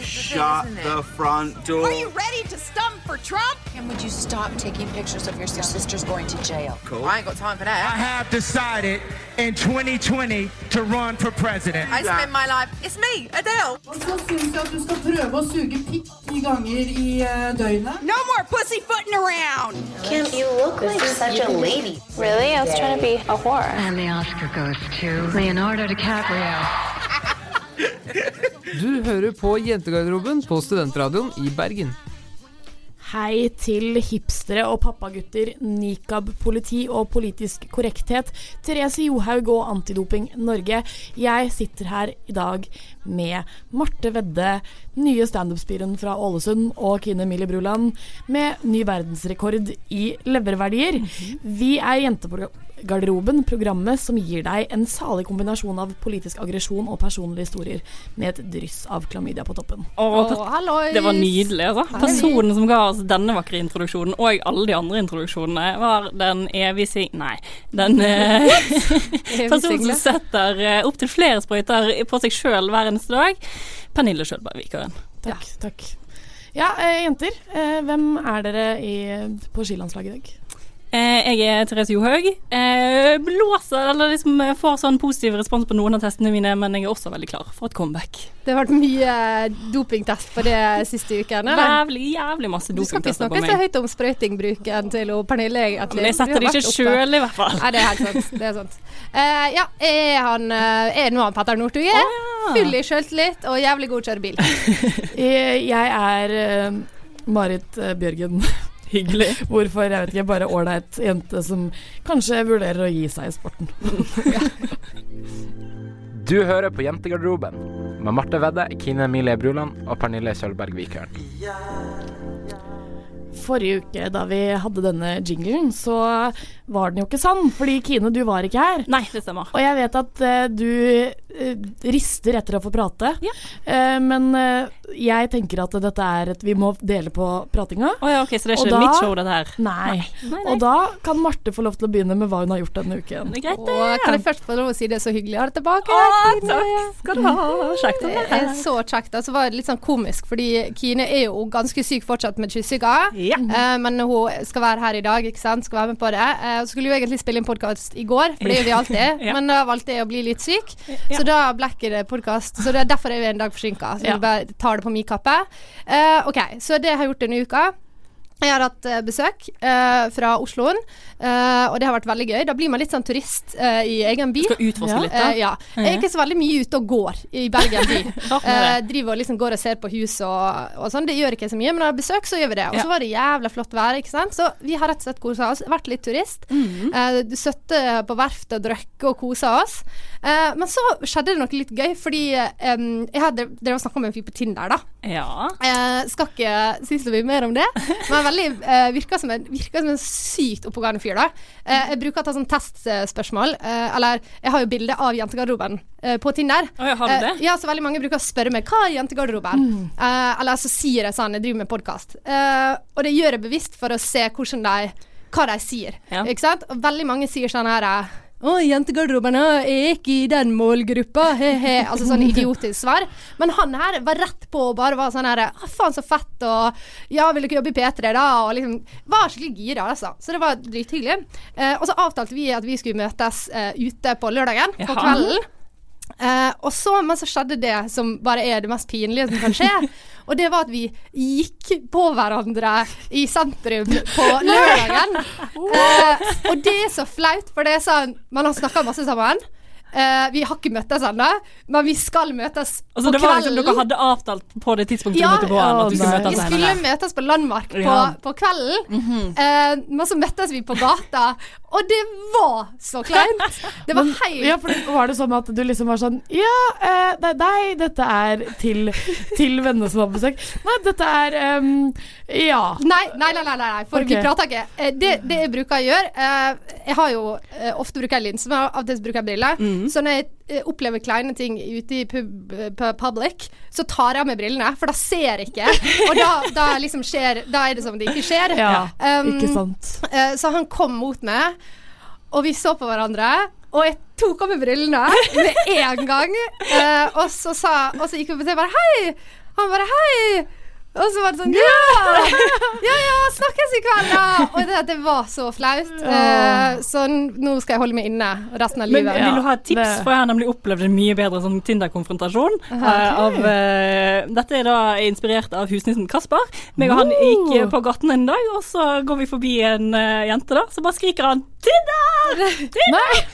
Shut the front door. Are you ready to stump for Trump? Would you stop taking pictures of your sister's going to jail? Cool. I ain't got time for I have decided in 2020 to run for president. I spend my life. It's me, Adele. Så syns jeg at du skal prøve å suge pikk ti ganger i eh, døgnet. No more pussyfooting around. Kim, you look like such a lady. Really? I was trying to be a whore. And the Oscar goes to Leonardo DiCaprio. Du hører på Jentegarderoben på Studentradioen i Bergen. Hei til hipstere og pappagutter, nikab-politi og politisk korrekthet. Therese Johaug og Antidoping Norge. Jeg sitter her i dag med Marte Vedde, nye standup-spiren fra Ålesund, og Kine Millie Bruland med ny verdensrekord i leververdier. Vi er Jentegarderoben, programmet som gir deg en salig kombinasjon av politisk aggresjon og personlige historier, med et dryss av klamydia på toppen. Åh, det var nydelig, altså. Personen som ga oss denne vakre introduksjonen, og alle de andre introduksjonene, var den evig sing... Nei. Den eh, personen som setter eh, opptil flere sprøyter på seg sjøl hver eneste dag. Pernille Sjølberg-Vikaren. Takk, takk. Ja, eh, jenter. Eh, hvem er dere i, på skilandslaget i dag? Eh, jeg er Therese Johaug. Eh, blåser, eller liksom eh, får sånn positiv respons på noen av testene mine, men jeg er også veldig klar for et comeback. Det har vært mye dopingtest på det siste uken. Jævlig, jævlig masse dopingtester på meg. Du skal ikke snakke så høyt om sprøytingbruken til Pernille. egentlig. Men jeg setter det ikke sjøl, i hvert fall. Nei, det er helt sant. Det er sant. Uh, ja, er han Er nå han Petter Northug? er? Full i sjøltillit og jævlig god til å kjøre bil. Eh, Jeg er Marit Bjørgen. Hyggelig. Hvorfor, jeg vet ikke. Bare ålreit jente som kanskje vurderer å gi seg i sporten. Du hører på Jentegarderoben med Marte Vedde, Kine Emilie Bruland og Pernille Kjølberg Vikørn. Forrige uke da vi hadde denne jinglen, så var den jo ikke sann. Fordi Kine, du var ikke her. Nei, det stemmer. Og jeg vet at uh, du uh, rister etter å få prate. Eh, men eh, jeg tenker at dette er et Vi må dele på pratinga. Oh, ja, ok, så det er ikke da- mitt show, dette her? Nei. Nei, nei. Og da kan Marte få lov til å begynne med hva hun har gjort denne uken. Det er greit, Og kan jeg først få lov å si det er så hyggelig å ha deg tilbake? Å, takk skal du ha. Kjekt å Det være er her. så kjekt. Altså var det litt sånn komisk, fordi Kine er jo ganske syk fortsatt med kyssinga. Ja. Eh, men hun skal være her i dag, ikke sant. Skal være med på det. Og skulle jo egentlig spille inn podkast i går, for det gjør vi alltid. Ja. Men da valgte jeg å bli litt syk, Ja. så da ble ikke det podkast. Så det er derfor er vi en dag forsinka. Så Ja. vi bare tar det på min kappe. Uh, OK, så det har jeg gjort denne uka. Jeg har hatt eh, besøk eh, fra Osloen, eh, og det har vært veldig gøy. Da blir man litt sånn turist eh, i egen bil. Skal utforske litt, da. Eh, ja. Jeg er ikke så veldig mye ute og går i Bergen by. Eh, driver og liksom går og ser på hus og, og sånn. Det gjør ikke så mye, men når jeg har besøk, så gjør vi det. Og så var det jævla flott vær, ikke sant. Så vi har rett og slett kosa oss. Vært litt turist. Eh, Søtte på verftet og drukket og kosa oss. Men så skjedde det noe litt gøy, fordi jeg hadde Dere og snakka med en fyr på Tinder, da. Ja. Skal ikke si så mye mer om det, men veldig, eh, virker, som en, virker som en sykt oppegående fyr. da eh, Jeg bruker å ta sånn testspørsmål. Eh, eller jeg har jo bilde av jentegarderoben eh, på Tinder. Oh, ja, har du det? Eh, ja, så veldig mange bruker å spørre meg hva er jentegarderoben. Eh, eller så sier jeg sånn, jeg driver med podkast. og det gjør jeg bevisst for å se hvordan de hva de sier. Ja. Ikke sant? Og veldig mange sier sånn her 'Å, jentegarderoben er ikke i den målgruppa', he-he. Altså sånn idiotisk svar. Men han her var rett på og bare var sånn her 'Å, faen, så fett', og 'Ja, vil dere jobbe i P3, da?' Og liksom var skikkelig gira, altså. Så det var drithyggelig. Eh, og så avtalte vi at vi skulle møtes eh, ute på lørdagen, på kvelden. Eh, og så, men så skjedde det som bare er det mest pinlige som kan skje. og det var at vi gikk på hverandre i sentrum på lørdagen. Uh, og det er så flaut, for det er sånn Man har snakka masse sammen. Uh, vi har ikke møttes ennå, men vi skal møtes Altså, på det var liksom kvelden. Dere hadde avtalt på det tidspunktet Ja, på han, at du skulle møtes vi skulle møtes på Landmark på, Ja. på kvelden, eh, men så møttes vi på gata, og det var så kleint. Det var helt Ja, for Var det sånn at du liksom var sånn Ja, eh, det er deg, dette er til, til vennene som har besøk. Nei, dette er um, Ja. Nei, nei, nei, nei, nei for vi prater ikke. Eh, Det, det jeg bruker å gjøre eh, Jeg har jo eh, ofte bruker jeg linse, men av og til bruker jeg briller. Så når jeg opplever kleine ting ute i pub, pu- public, så tar jeg av meg brillene, for da ser jeg ikke. Og da, da liksom skjer Da er det som det ikke skjer. Ja, Um, ikke sant. eh, så han kom mot meg, og vi så på hverandre. Og jeg tok av meg brillene med en gang. Eh, og, så sa, og så gikk vi på TV og bare Hei! Han bare Hei! Og så var det sånn Ja! Ja, ja, snakkes i kveld, da! Og det, det var så flaut. Eh, så nå skal jeg holde meg inne resten av Men livet. vil du ha et tips? For jeg har nemlig opplevd en mye bedre sånn Tinder-konfrontasjon. eh, av, eh, dette er da inspirert av husnissen Kasper. Meg og han gikk eh, på gaten en dag, og så går vi forbi en eh, jente, da. Så bare skriker han 'Tinder!' Tinder!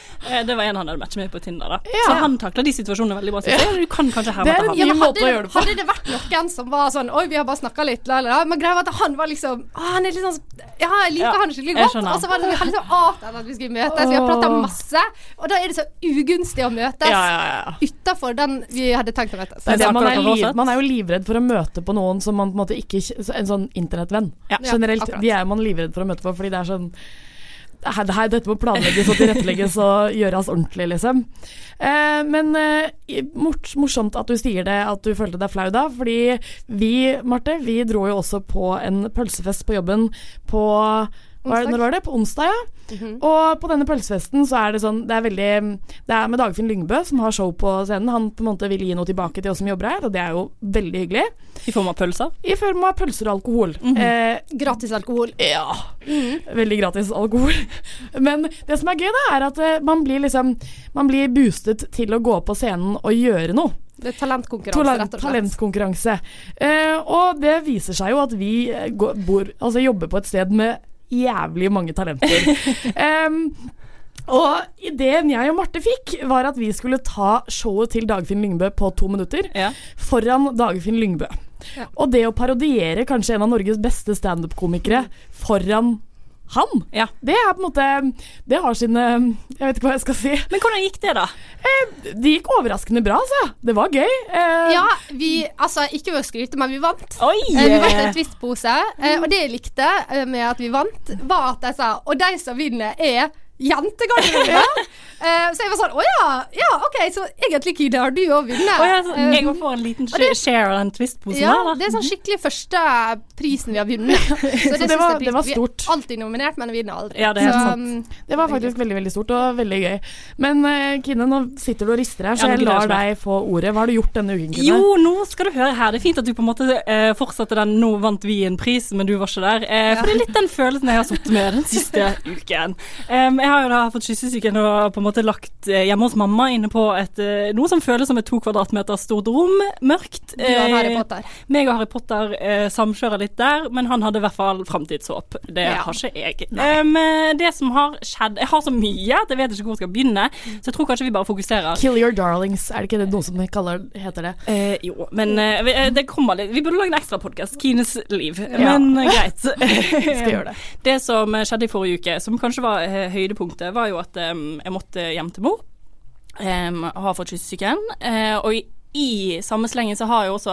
Det var en han hadde matchet med på Tinder, da. Ja. Så han takla de situasjonene veldig bra. Så jeg, du kan kanskje herme Det er etter en han. Ja, hadde, måte å gjøre det på. hadde det vært noen som var sånn Oi, vi har bare snakka litt, la, la, la. Men greia var at han var liksom å, Han er litt sånn Ja, jeg liker Ja, han skikkelig godt. Og så var det vi liksom avtalt at vi skulle møtes. Vi har prata masse. Og da er det så ugunstig å møtes Ja, ja, ja. utafor den vi hadde tenkt å møtes. Det er det, man, er liv, man er jo livredd for å møte på noen som man på en måte ikke En sånn internettvenn. Ja. Generelt. Ja, de er man livredd for å møte på, fordi det er sånn her, her, dette må planlegges og tilrettelegges og gjøres ordentlig, liksom. Eh, men eh, mors, morsomt at du sier det, at du følte deg flau da. Fordi vi, Marte, vi dro jo også på en pølsefest på jobben på hva er det, når var det? På onsdag, ja. Og på denne pølsefesten så er det sånn Det er veldig Det er med Dagfinn Lyngbø som har show på scenen. Han på en måte vil gi noe tilbake til oss som jobber her, og det er jo veldig hyggelig. I form av pølser. I form av pølser og alkohol. eh, Gratis alkohol. ja. Veldig gratis alkohol. Men det som er gøy, da, er at eh, man blir liksom Man blir boostet til å gå på scenen og gjøre noe. Det er talentkonkurranse, Talent, rett og slett. talentkonkurranse. Eh, og det viser seg jo at vi eh, går, bor, altså jobber på et sted med jævlig mange talenter. um, og ideen jeg og Marte fikk, var at vi skulle ta showet til Dagfinn Lyngbø på to minutter Ja. foran Dagfinn Lyngbø. Ja. Og det å parodiere kanskje en av Norges beste standup-komikere foran han, Ja. det er på en måte Det har sine Jeg vet ikke hva jeg skal si. Men hvordan gikk det, da? Det gikk overraskende bra, altså. Det var gøy. Eh, Ja, vi Altså, ikke ved å skryte, men vi vant. Oi! Eh, vi vant en Twist-pose, eh, og det jeg likte eh, med at vi vant, var at de sa Og de som vinner, er jentegarderobe. uh, så jeg var sånn Å ja, ja, OK, så egentlig, Kine, har du òg vunnet. Oh, ja, så Eh, jeg må få en liten det- share av den Twist-posen ja, her, da. det er sånn skikkelig første prisen vi har vunnet. Så det, det var- det var stort. Vi er alltid nominert, men vi vinner aldri. Ja, det er så, sant. um, Det var faktisk veldig veldig stort og veldig gøy. Men uh, Kine, nå sitter du og rister her, så Ja, jeg lar deg få ordet. Hva har du gjort denne uken, Kine? Jo, nå skal du høre her. Det er fint at du på en måte uh, fortsatte den 'nå vant vi en pris, men du var ikke der'. Eh, For det er litt den følelsen jeg har sittet med den siste uken. Em, jeg har jo da fått kyssesyken og på en måte lagt eh, hjemme hos mamma inne på et, eh, noe som føles som et to kvadratmeter stort rom. Mørkt. du har Harry Eh, Potter. meg og Harry Potter eh, samkjører litt der, men han hadde i hvert fall framtidshåp. Det Ja. har ikke jeg. Eh, det som har skjedd Jeg har så mye at jeg vet ikke hvor jeg skal begynne, så jeg tror kanskje vi bare fokuserer. Kill your darlings, er det ikke det noe som kaller, heter det? Eh, jo, men eh, det kommer litt Vi burde lage en ekstra podkast, Kines liv. Ja. Men greit. Skal gjøre det. Det som skjedde i forrige uke, som kanskje var eh, høydepunktet, var jo at um, jeg måtte hjem til mor. Um, har fått kyssesyken. Uh, og i, i samme slengen så har jeg også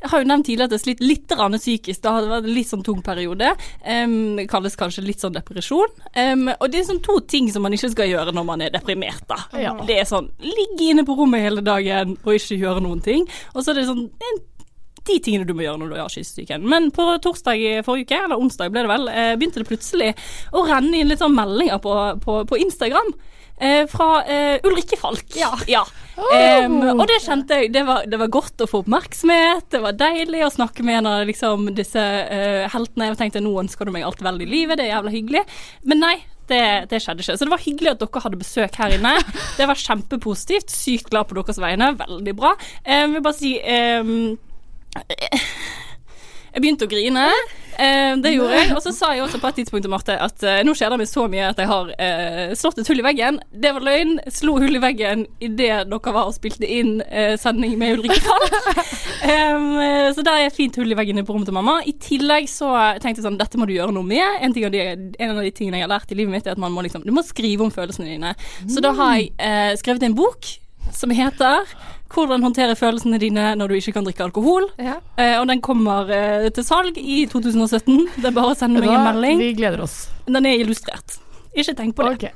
Jeg har jo nevnt tidligere at jeg slitt litt grann psykisk. Det har vært en litt sånn tung periode. Um, det kalles kanskje litt sånn depresjon. Um, og det er sånn to ting som man ikke skal gjøre når man er deprimert. da. Ja. Det er sånn ligge inne på rommet hele dagen og ikke gjøre noen ting. Og så er det sånn en de tingene du må gjøre når du har kyssesyken. Men på torsdag i forrige uke, eller onsdag ble det vel, eh, begynte det plutselig å renne inn litt sånn meldinger på, på, på Instagram. eh, fra eh, Ulrikke Falk. Ja. Em, og det kjente jeg det var, det var godt å få oppmerksomhet. Det var deilig å snakke med en av liksom, disse eh, heltene. Jeg tenkte nå ønsker du meg alt vel i livet, det er jævla hyggelig. Men nei. Det, det skjedde ikke. Så det var hyggelig at dere hadde besøk her inne. Det var kjempepositivt. Sykt glad på deres vegne. Veldig bra. Jeg vil bare si em, jeg begynte å grine. Eh, det gjorde jeg. Og så sa jeg også på et tidspunkt til Marte at eh, nå skjer det meg så mye at jeg har eh, slått et hull i veggen. Det var løgn. Slo hull i veggen idet dere var og spilte inn sending med Ulrikke Falk. Så der er et fint hull i veggen på rommet til mamma. I tillegg så tenkte jeg sånn dette må du gjøre noe med. En, ting av de, en av de tingene jeg har lært i livet mitt, er at man må liksom Du må skrive om følelsene dine. Så da har jeg skrevet en bok som heter 'Hvordan håndtere følelsene dine når du ikke kan drikke alkohol'. Eh, og den kommer eh, til salg i 2017. Det er bare å sende meg en melding. Vi gleder oss. Den er illustrert. Ikke tenk på det. Okay.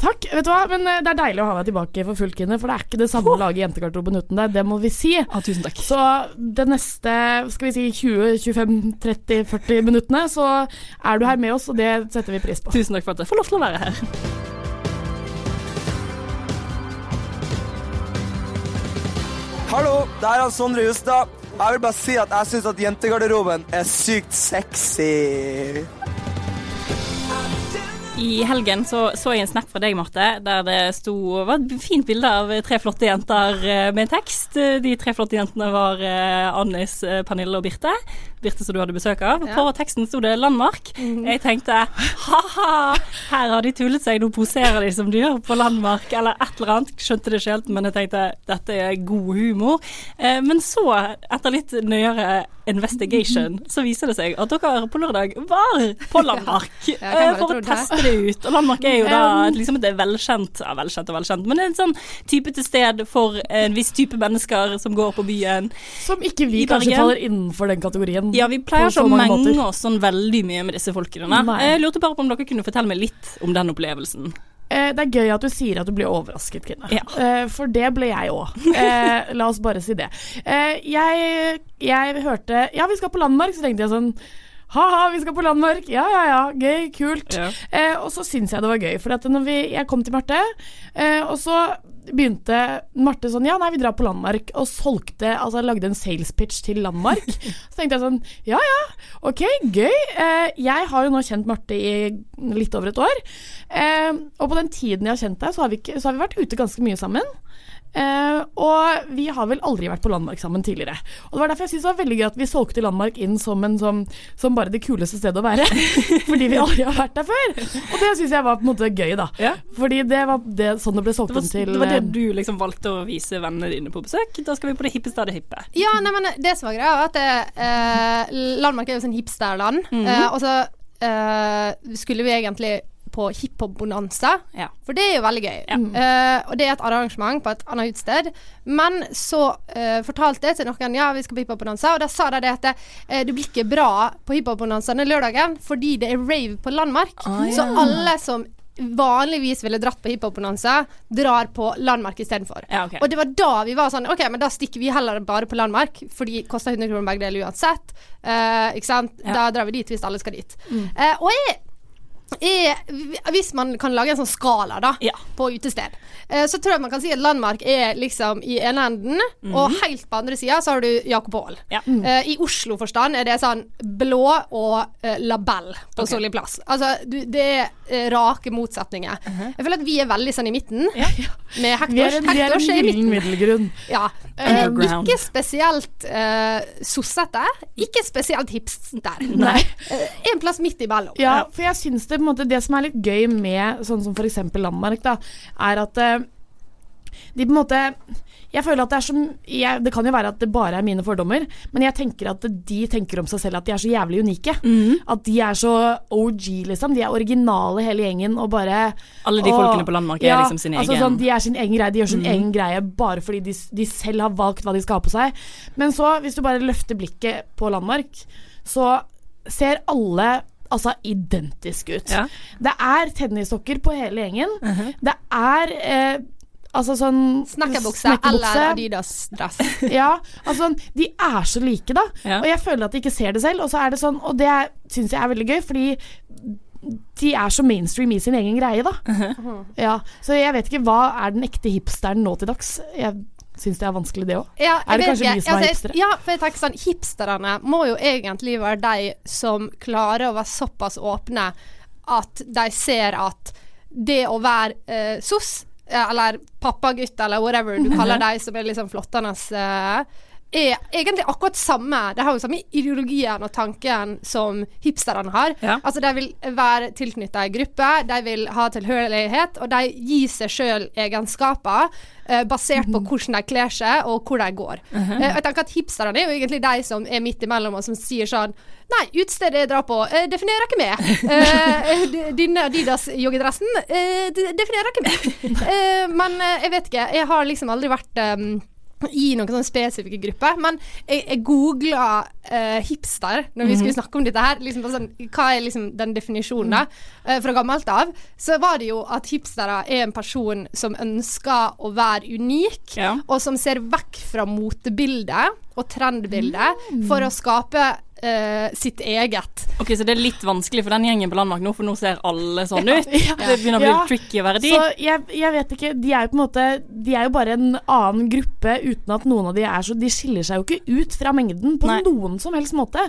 Takk. Vet du hva, men eh, det er deilig å ha deg tilbake for fullt, Kine. For det er ikke det samme å lage jentegarderoben uten deg, det må vi si. tusen takk. Så det neste skal vi si 20-25-30-40 minuttene, så er du her med oss, og det setter vi pris på. Tusen takk for at jeg får lov til å være her. Hallo, det er Sondre Justad. Jeg vil bare si at jeg syns at jentegarderoben er sykt sexy. I helgen så, så jeg en snap fra deg, Marte, der det sto var et fint bilde av tre flotte jenter med med tekst. De tre flotte jentene var eh, Annis, eh, Pernille og Birte. Birte som du hadde besøk av. Ja. På teksten sto det 'Landmark'. Jeg tenkte ha-ha, her har de tullet seg, nå poserer de som de gjør på Landmark, eller et eller annet. Skjønte det ikke helt, men jeg tenkte dette er god humor. Eh, men så, etter litt nøyere investigation, så viser det seg at dere på lørdag var på Landmark Ja, eh, for å teste det? det ut. Og Landmark er jo da liksom et velkjent ja, velkjent og velkjent, men det er en sånn typete sted for en viss type mennesker som går på byen. Som ikke vi kanskje faller innenfor den kategorien. Ja, vi pleier så ikke å menge oss sånn veldig mye med disse folkene. Nei. Jeg lurte bare på om dere kunne fortelle meg litt om den opplevelsen. Eh, det er gøy at du sier at du blir overrasket, Kine. Eh, for det ble jeg òg. Eh, la oss bare si det. Eh, jeg, jeg hørte Ja, vi skal på Landmark, så tenkte jeg sånn Ha-ha, vi skal på Landmark. Ja, ja, ja. Gøy. Kult. Eh, og så syns jeg det var gøy, for at når vi, jeg kom til Marte, eh, og så begynte Marte sånn Ja, nei, vi drar på Landmark. Og solgte Altså lagde en sales pitch til Landmark. så tenkte jeg sånn Ja ja, ok, gøy. Eh, jeg har jo nå kjent Marte i litt over et år. Eh, og på den tiden jeg har kjent deg, så har vi, ikke, så har vi vært ute ganske mye sammen. Eh, og vi har vel aldri vært på Landmark sammen tidligere. Og Det var derfor jeg syntes det var veldig gøy at vi solgte Landmark inn som, en, som, som bare det kuleste stedet å være. Fordi vi aldri har vært der før. Og det syns jeg var på en måte gøy, da. Fordi det var det, sånn det ble solgt Det var, inn til det var det eh, du liksom valgte å vise vennene dine på besøk. Da skal vi på det hippeste av det hippe. Ja, nei, men det som var greia, var at eh, Landmark er jo sånn hipsterland. Mm -hmm. uh, og så eh, skulle vi egentlig på hiphop-bonanza, for det er jo veldig gøy. Eh, og det er et arrangement på et annet utested. Men så uh, fortalte jeg til noen ja, vi skal på hiphop-bonanza, og da sa de det at eh, det blir ikke bra på hiphop-bonanza denne lørdagen fordi det er rave på Landmark. Ah, ja. Så alle som vanligvis ville dratt på hiphop-bonanza, drar på Landmark istedenfor. Ja, okay. Og det var da vi var sånn OK, men da stikker vi heller bare på Landmark, fordi det koster 100 kroner begge deler uansett. Uh, ikke sant? Da drar vi dit hvis alle skal dit. Eh, og jeg er, hvis man kan lage en sånn skala da på utested, eh, så tror jeg man kan si at Landmark er liksom i ene enden, Mhm. og helt på andre sida så har du Jakob Aall. Mm. Eh, I Oslo-forstand er det sånn blå og eh, labell på okay. Solli plass. Altså, du, det er eh, rake motsetninger. Jeg føler at vi er veldig sånn i midten, med Hektors. Vi er en, Hektors er i gyllen midten. middelgrunn. Ja. Eh, ikke spesielt uh, sossete, ikke spesielt hipster. Nei. Eh, en plass midt imellom. Ja, for jeg syns det, på en måte, det som er litt gøy med sånn som f.eks. Landmark, da, er at eh, de på en måte jeg føler at Det er som, jeg, det kan jo være at det bare er mine fordommer, men jeg tenker at de tenker om seg selv at de er så jævlig unike. At de er så OG, liksom. De er originale hele gjengen og bare Alle de og, folkene på Landmark er liksom sin altså egen- Sånn, de er sin egen greie, de gjør sin mm. egen greie bare fordi de, de selv har valgt hva de skal ha på seg. Men så, hvis du bare løfter blikket på Landmark, så ser alle altså identiske ut. Ja. Det er tennissokker på hele gjengen. Det er eh, altså sånn Snekkerbukse eller Adidas-dress. ja, altså sånn, De er så like, da. Ja. Og jeg føler at de ikke ser det selv. Og så er det sånn Og det syns jeg er veldig gøy, fordi de er så mainstream i sin egen greie, da. Ja, så jeg vet ikke hva er den ekte hipsteren nå til dags. Jeg syns det er vanskelig, det òg. Ja, er det kanskje ikke. vi som er Altså, hipstere? Ja, for jeg tenker sånn Hipsterne må jo egentlig være de som klarer å være såpass åpne at de ser at det å være eh, SOS, eh, eller pappagutt, eller whatever du kaller de som er liksom flottende, eh, er egentlig akkurat samme. De har jo samme ideologien og tanken som hipsterne har. Altså De vil være tilknytta en gruppe, de vil ha tilhørighet, og de gir seg sjøl egenskaper eh, basert på hvordan de kler seg og hvor de går. Mhm. Eh, jeg tenker at Hipsterne er jo egentlig de som er midt imellom og som sier sånn Nei, utestedet jeg drar på, eh, definerer ikke meg. Eh, denne Adidas-joggedressen eh, definerer ikke meg. Eh, men eh, jeg vet ikke. Jeg har liksom aldri vært eh, i noen sånne spesifikke grupper. Men jeg, jeg googla uh, hipster når vi Mhm. skulle snakke om dette her. Liksom, sånn, hva er liksom den definisjonen, da? Uh, fra gammelt av. Så var det jo at hipstere er en person som ønsker å være unik, og som ser vekk fra motebildet og trendbildet for å skape eh, sitt eget. Ok, Så det er litt vanskelig for den gjengen på Landmark nå, for nå ser alle sånn Ja, ut. ja. Det begynner å bli Ja, tricky å være de. Så jeg, jeg vet ikke, de er jo på en måte De er jo bare en annen gruppe uten at noen av de er så De skiller seg jo ikke ut fra mengden på noen som helst måte.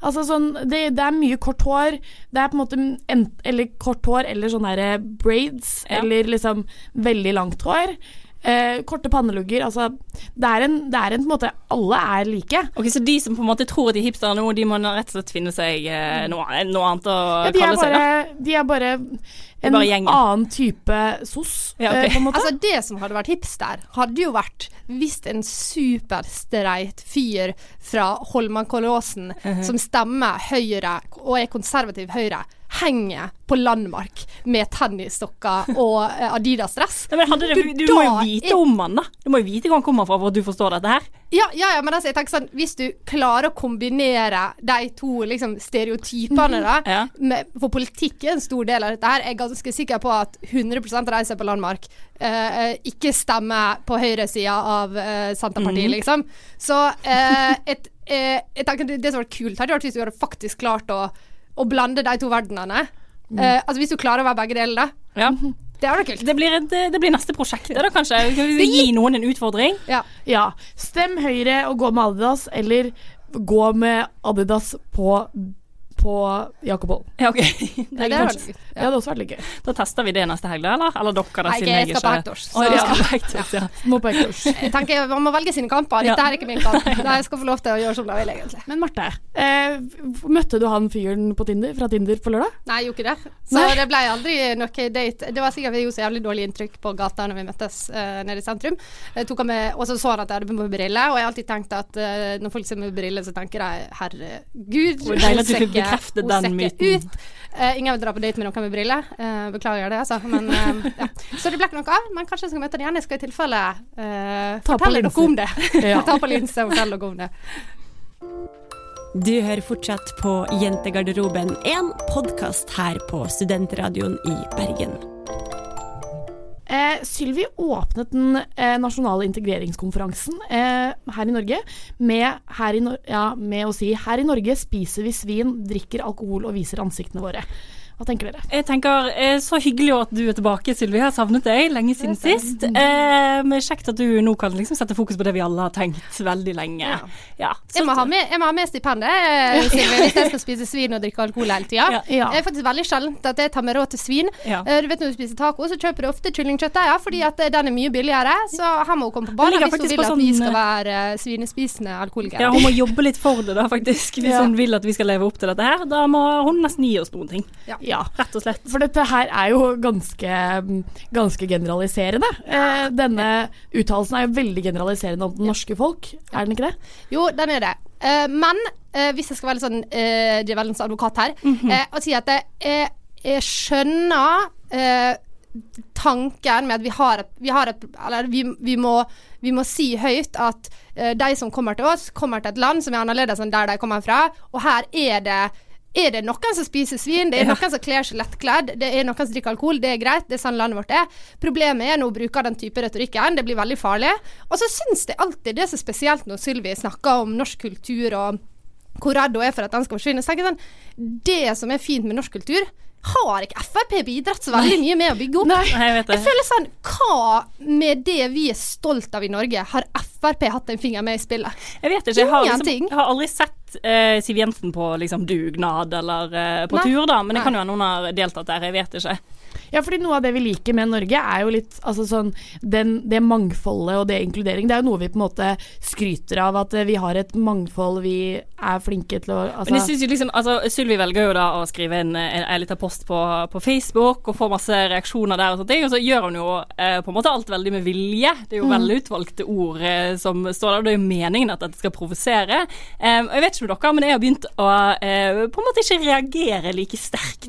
Altså sånn det, det er mye kort hår. Det er på en måte en, Eller kort hår eller sånne her braids. Eller liksom veldig langt hår. Eh, korte pannelugger. Altså det er, en, det er en på en måte Alle er like. Ok, Så de som på en måte tror at de er hipstere nå, de må rett og slett finne seg eh, noe, noe annet å Ja, de, er seg? bare, da? de er bare en bare annen type sos, Ja, okay. eh, på en måte. Altså Det som hadde vært hipster, hadde jo vært hvis en superstreit fyr fra Holmenkollåsen Mhm. som stemmer Høyre og er konservativ Høyre, henger på Landmark med tennisstokker og eh, Adidas-dress. Du, du, må jo vite om han, da. Du må jo vite hvor han kommer fra for at du forstår dette her. Ja, ja, ja, men altså, jeg tenker sånn Hvis du klarer å kombinere de to liksom, stereotypene, da Ja. med, For politikk er en stor del av dette her. Jeg er ganske sikker på at 100 av de som er på Landmark, eh, ikke stemmer på høyresida av eh, Senterpartiet, mm. liksom. Så eh, et, eh, jeg tenker det, det som hadde vært kult, hadde vært hvis du hadde faktisk klart å, å blande de to verdenene. Eh, altså Hvis du klarer å være begge deler, da. Ja. Det er kult. Det blir, et, det blir neste prosjekt, da kanskje. Kan vi gi noen en utfordring? Ja. Ja. Stem Høyre og gå med Adidas, eller gå med Adidas på, på Jakob Holm. Ja, ok. Det, det hadde ja. det hadde også vært litt gøy. Da tester vi det neste helg, eller? Eller dere, da, Nei, siden jeg ikke- Hectors, så- skal på Hectors, ja. Må på Hektors. Jeg tenker Man må velge sine kamper. Dette er ikke min kamp. Jeg skal få lov til å gjøre som jeg vil, egentlig. Men Marte, eh, møtte du han fyren på Tinder, fra Tinder på lørdag? Nei, jeg gjorde ikke det. Så Nei. det ble aldri noe date. Det var sikkert vi gjorde så jævlig dårlig inntrykk på gata når vi møttes uh, nede i sentrum. Jeg tok med, og så så han at jeg hadde på meg briller, og jeg har alltid tenkt at uh, når folk ser med briller, så tenker jeg herregud, Hvor deilig at du fikk bekreftet den myten. Ut. Uh, ingen vil dra på date med noen med briller. Uh, beklager det, altså. Men, uh, ja. Så det ble ikke noe av. Men kanskje jeg skal møte den igjen. Jeg skal i tilfelle eh, fortelle noe dere om det. Ja. Ta på linse og fortelle dere om det. Du hører fortsatt på Jentegarderoben, en podkast her på Studentradioen i Bergen. Eh, Sylvi åpnet den eh, nasjonale integreringskonferansen eh, her i Norge med, her i no ja, med å si her i Norge spiser vi svin, drikker alkohol og viser ansiktene våre. Hva tenker dere? Jeg tenker, eh, Så hyggelig at du er tilbake, Sylvi. Jeg har savnet deg lenge siden sist. Eh, men Kjekt at du nå kan liksom sette fokus på det vi alle har tenkt veldig lenge. Ja. Jeg må med, jeg må ha med stipendet eh, hvis jeg skal spise svin og drikke alkohol hele tida. Ja. Ja. Det er faktisk veldig sjeldent at jeg tar meg råd til svin. Ja. Eh, Du vet Når du spiser taco, så kjøper du ofte kyllingkjøttdeig, fordi at den er mye billigere. Så her må hun komme på banen hvis hun vil at vi sånn, skal være svinespisende alkoholikere. Ja, Hun må jobbe litt for det, da, faktisk. Hvis Ja. hun vil at vi skal leve opp til dette her. Da må hun nesten gi oss noen ting. Ja. Rett og slett. For dette her er jo ganske, ganske generaliserende. Eh, denne uttalelsen er jo veldig generaliserende om den norske folk, er den ikke det? Jo, den er det. Eh, men eh, hvis jeg skal være litt sånn uh, djevelens advokat her, mm -hmm. og si at jeg, jeg, skjønner eh, tanken med at vi har et, vi har et Eller vi, vi, må, vi må si høyt at eh, de som kommer til oss, kommer til et land som er annerledes enn der de kommer fra, og her er det er det noen som spiser svin, det er Ja. noen som kler seg lettkledd, det er noen som drikker alkohol, det er greit, det er sånn landet vårt er. Problemet er når hun bruker den type retorikken, det blir veldig farlig. Og så syns jeg alltid det er så spesielt når Sylvi snakker om norsk kultur og hvor redd hun er for at den skal forsvinne. Så tenker jeg sånn, Det som er fint med norsk kultur, har ikke Frp bidratt så veldig mye med å bygge opp. Nei, jeg vet det. Jeg føler sånn Hva med det vi er stolt av i Norge, har Frp hatt en finger med i spillet? Jeg vet ikke. Jeg har, liksom, jeg har aldri sett uh, Siv Jensen på liksom, dugnad eller uh, på Nei. tur, da. Men det Nei. kan jo hende hun har deltatt der. Jeg vet ikke. Ja, fordi noe av det vi liker med Norge, er jo litt altså sånn den, Det mangfoldet og det inkludering. Det er jo noe vi på en måte skryter av, at eh, vi har et mangfold, vi er flinke til å altså, Men jeg synes jo liksom, altså Sylvi velger jo da å skrive en, en, en liten post på, på Facebook og får masse reaksjoner der, og sånne ting, og så gjør hun jo eh, på en måte alt veldig med vilje. Det er jo Mm. velutvalgte ord eh, som står der, og det er jo meningen at dette skal provosere. Eh, og jeg vet ikke med dere, men jeg har begynt å eh, på en måte ikke reagere like sterkt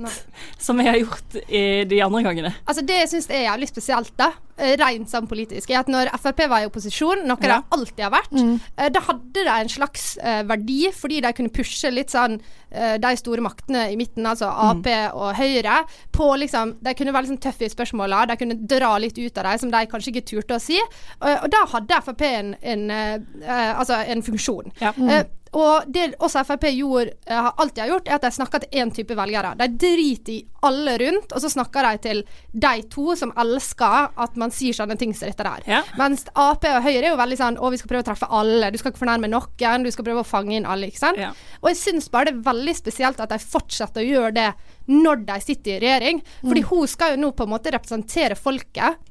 som jeg har gjort i de andre gangene. Altså Det jeg er jævlig spesielt, da, eh, rent sånn politisk, at når Frp var i opposisjon, noe Ja. de alltid har vært, mm. da hadde de en slags uh, verdi fordi de kunne pushe litt sånn uh, de store maktene i midten, altså Ap og Høyre, på liksom De kunne være liksom tøffe i spørsmåla, de kunne dra litt ut av dem som de kanskje ikke turte å si. Og, og da hadde Frp en, en, eh, eh, altså en funksjon. Eh, og det også Frp gjorde, eh, har alltid har gjort, er at de snakker til én type velgere. De driter i alle rundt, og så snakker de til de to som elsker at man sier sånne ting som dette der. Ja. Mens Ap og Høyre er jo veldig sånn å, vi skal prøve å treffe alle, du skal ikke fornærme noen, du skal prøve å fange inn alle, ikke sant. Ja. Og jeg syns bare det er veldig spesielt at de fortsetter å gjøre det når de sitter i regjering. Fordi hun skal jo nå på en måte representere folket.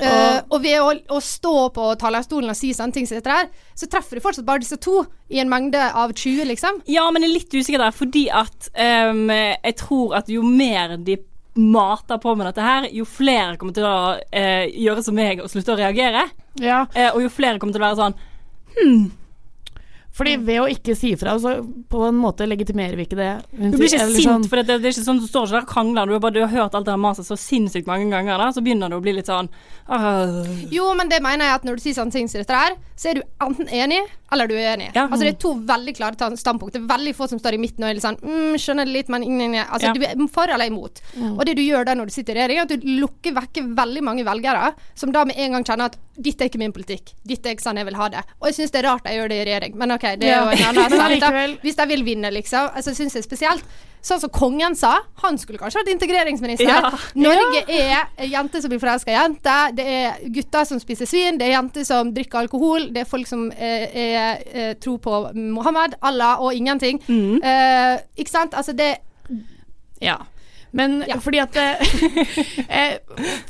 Eh, og ved å, å stå på talerstolen og si sånne ting som dette her, så treffer du fortsatt bare disse to i en mengde av 20, liksom. Ja, men jeg er litt usikker der, fordi at um, jeg tror at jo mer de mater på med dette her, jo flere kommer til å uh, gjøre som meg og slutte å reagere. Ja. Uh, og jo flere kommer til å være sånn hmm, Fordi ved å ikke si fra, så på en måte legitimerer vi ikke det. Du blir ikke sint, sånn- for det, det er ikke sånn du står ikke der og krangler. Du har, bare, du har hørt alt det maset så sinnssykt mange ganger, da, så begynner du å bli litt sånn ah, Jo, men det mener jeg at når du sier sånne ting som dette her, så er du enten enig eller du er uenig. Ja. Altså det er to veldig klare ta- standpunkt. Det er veldig få som står i midten og er litt sånn mm, skjønner det litt, men ingen Altså Ja. du er for eller imot. Mm. Og det du gjør da når du sitter i regjering, er at du lukker vekke veldig mange velgere som da med en gang kjenner at dette er ikke min politikk. Dette er ikke sånn jeg vil ha det. Og jeg syns det er rart jeg gjør det i regjering, men OK, det er Ja. jo en annen sak. Hvis de vil vinne, liksom. Altså, syns jeg spesielt. Sånn som kongen sa, han skulle kanskje vært integreringsminister. Ja. Norge er jenter som blir forelska i jenter, det er gutter som spiser svin, det er jenter som drikker alkohol, det er folk som er, er, er tror på Mohammed, Allah og ingenting. Eh, ikke sant? Altså, det Ja. Men fordi at eh,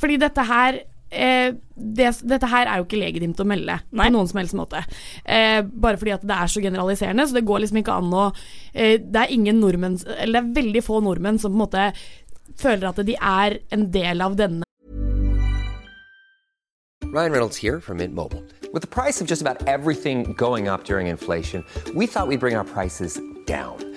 Fordi dette her eh, det, Dette her er jo ikke legitimt å melde på noen som helst måte. Eh, bare fordi at det er så generaliserende, så det går liksom ikke an å eh, Det er ingen nordmenn Eller det er veldig få nordmenn som på en måte føler at de er en del av denne Ryan Reynolds here fra Mint Mobile. With the price of just about everything going up during inflation, we thought we'd bring our prices down.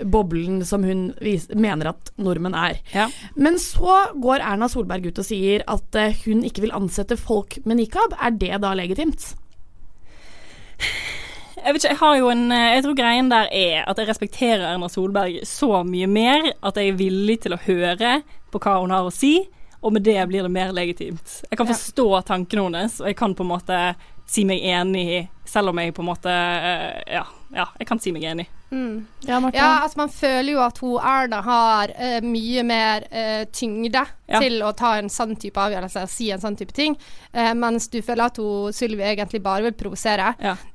boblen som hun mener at nordmenn er. Men så går Erna Solberg ut og sier at eh, hun ikke vil ansette folk med nikab. Er det da legitimt? Jeg vet ikke, jeg har jo en eh, Jeg tror greien der er at jeg respekterer Erna Solberg så mye mer at jeg er villig til å høre på hva hun har å si, og med det blir det mer legitimt. Jeg kan forstå tankene hennes, og jeg kan på en måte si meg enig, i, selv om jeg på en måte eh, Ja, ja jeg kan si meg enig. Mm. Ja? Ja, altså man føler jo at hun Erna har uh, mye mer uh, tyngde Ja. til å ta en sånn type avgjørelse og si en sånn type ting, uh, mens du føler at hun Sylvi egentlig bare vil provosere.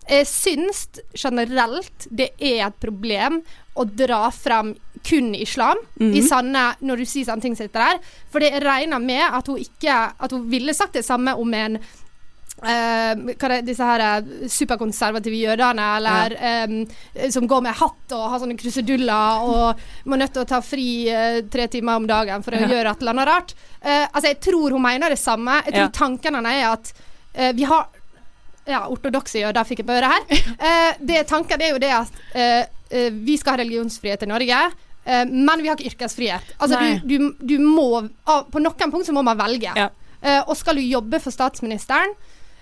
Jeg syns generelt det er et problem å dra frem kun islam Mhm. i sanne når du sier sånne ting som dette der, for jeg regner med at hun ikke At hun ville sagt det samme om en Er det, disse her eh, superkonservative jødene, eller eh, som går med hatt og har sånne kruseduller og må nødt til å ta fri uh, tre timer om dagen for å Ja. gjøre et eller annet rart. Uh, altså, jeg tror hun mener det samme. Jeg tror Ja. tanken hennes er at vi har ja, ortodokse jøder fikk jeg på øret her. Det tanken er jo det at vi skal ha religionsfrihet i Norge. men vi har ikke yrkesfrihet. Altså, du, du, du må På noen punkt så må man velge. og skal du jobbe for statsministeren,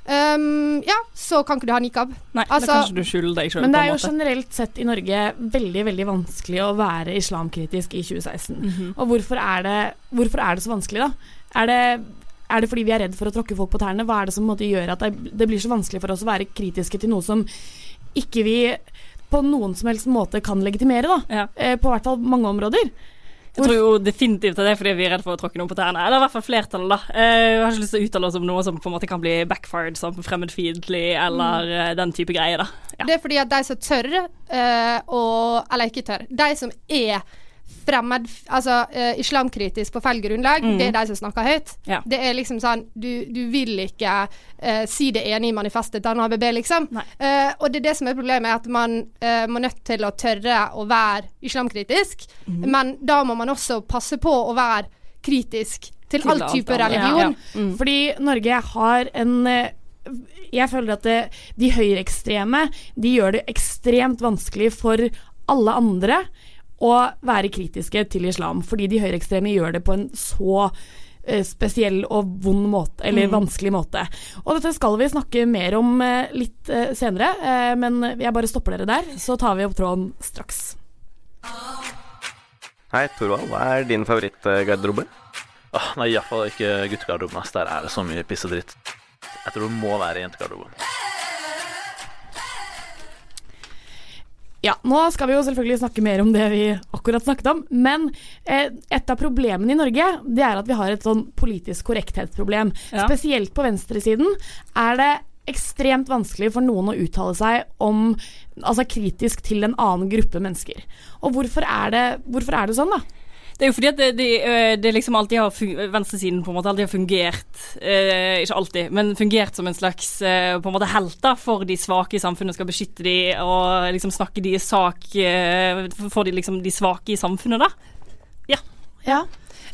ehm, ja, så kan ikke du ha nikab. Nei, Altså- da kan du skjule deg sjøl, Men det er jo generelt sett i Norge veldig veldig vanskelig å være islamkritisk i 2016. Mhm. Og hvorfor er, det, hvorfor er det så vanskelig, da? Er det, er det fordi vi er redd for å tråkke folk på tærne? Hva er det som gjør at det, det blir så vanskelig for oss å være kritiske til noe som ikke vi på noen som helst måte kan legitimere, da? Eh, på hvert fall mange områder. Jeg tror jo definitivt at det er fordi vi er redd for å tråkke noen på tærne. Eller i hvert fall flertallet, da. Vi Jeg har ikke lyst til å uttale oss om noe som på en måte kan bli backfired som fremmedfiendtlig eller Mm. eh, den type greier, da. Det er fordi at de som tør, eh, og Eller ikke tør. De som er fremmed Altså uh, islamkritisk på feil grunnlag, Mm. det er de som snakker høyt. Ja. Det er liksom sånn Du, du vil ikke uh, si det enige i manifestet til NHBB, liksom. Uh, og det er det som er problemet, at man uh, må nødt til å tørre å være islamkritisk, Mm. men da må man også passe på å være kritisk til, Til all type alt, religion. Ja, ja. Fordi Norge har en Jeg føler at det, de høyreekstreme de gjør det ekstremt vanskelig for alle andre å være kritiske til islam. Fordi de høyreekstreme gjør det på en så eh, spesiell og vond måte, eller Mm. vanskelig måte. Og dette skal vi snakke mer om eh, litt eh, senere, men jeg bare stopper dere der, så tar vi opp tråden straks. Hei, Torvald. Hva er din favorittgarderobe? Oh, nei, iallfall ikke guttegarderoben. Der er det så mye piss og dritt. Jeg tror det må være jentegarderoben. Ja, nå skal vi jo selvfølgelig snakke mer om det vi akkurat snakket om, men eh, et av problemene i Norge, det er at vi har et sånn politisk korrekthetsproblem. Ja. Spesielt på venstresiden er det ekstremt vanskelig for noen å uttale seg om Altså kritisk til en annen gruppe mennesker. Og hvorfor er det, hvorfor er det sånn, da? Det er jo fordi at det, det, øh, det liksom alltid har fungert, venstresiden på en måte alltid har fungert eh, Ikke alltid, men fungert som en slags eh, på en måte helter for de svake i samfunnet. Skal beskytte de og liksom snakke de sak eh, for de, liksom, de svake i samfunnet, da. Ja. Ja.